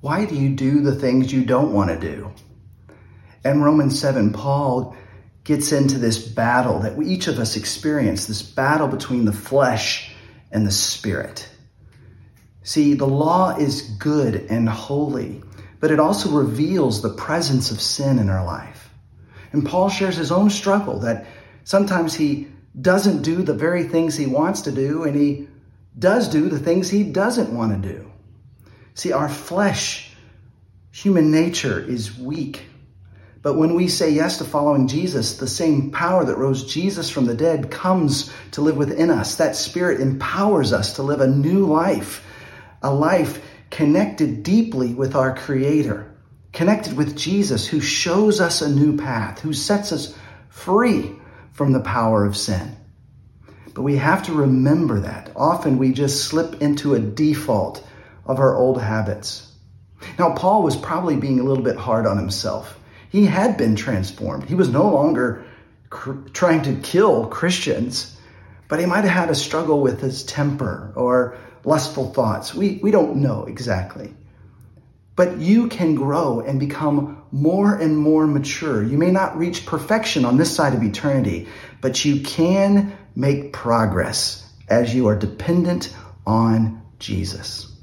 Why do you do the things you don't want to do? And Romans 7, Paul gets into this battle that each of us experience, this battle between the flesh and the spirit. See, the law is good and holy, but it also reveals the presence of sin in our life. And Paul shares his own struggle that sometimes he doesn't do the very things he wants to do, and he does do the things he doesn't want to do. See, our flesh, human nature is weak. But when we say yes to following Jesus, the same power that rose Jesus from the dead comes to live within us. That spirit empowers us to live a new life, a life connected deeply with our Creator, connected with Jesus, who shows us a new path, who sets us free from the power of sin. But we have to remember that. Often we just slip into a default of our old habits. Now, Paul was probably being a little bit hard on himself. He had been transformed. He was no longer cr- trying to kill Christians, but he might have had a struggle with his temper or lustful thoughts. We, we don't know exactly. But you can grow and become more and more mature. You may not reach perfection on this side of eternity, but you can make progress as you are dependent on Jesus.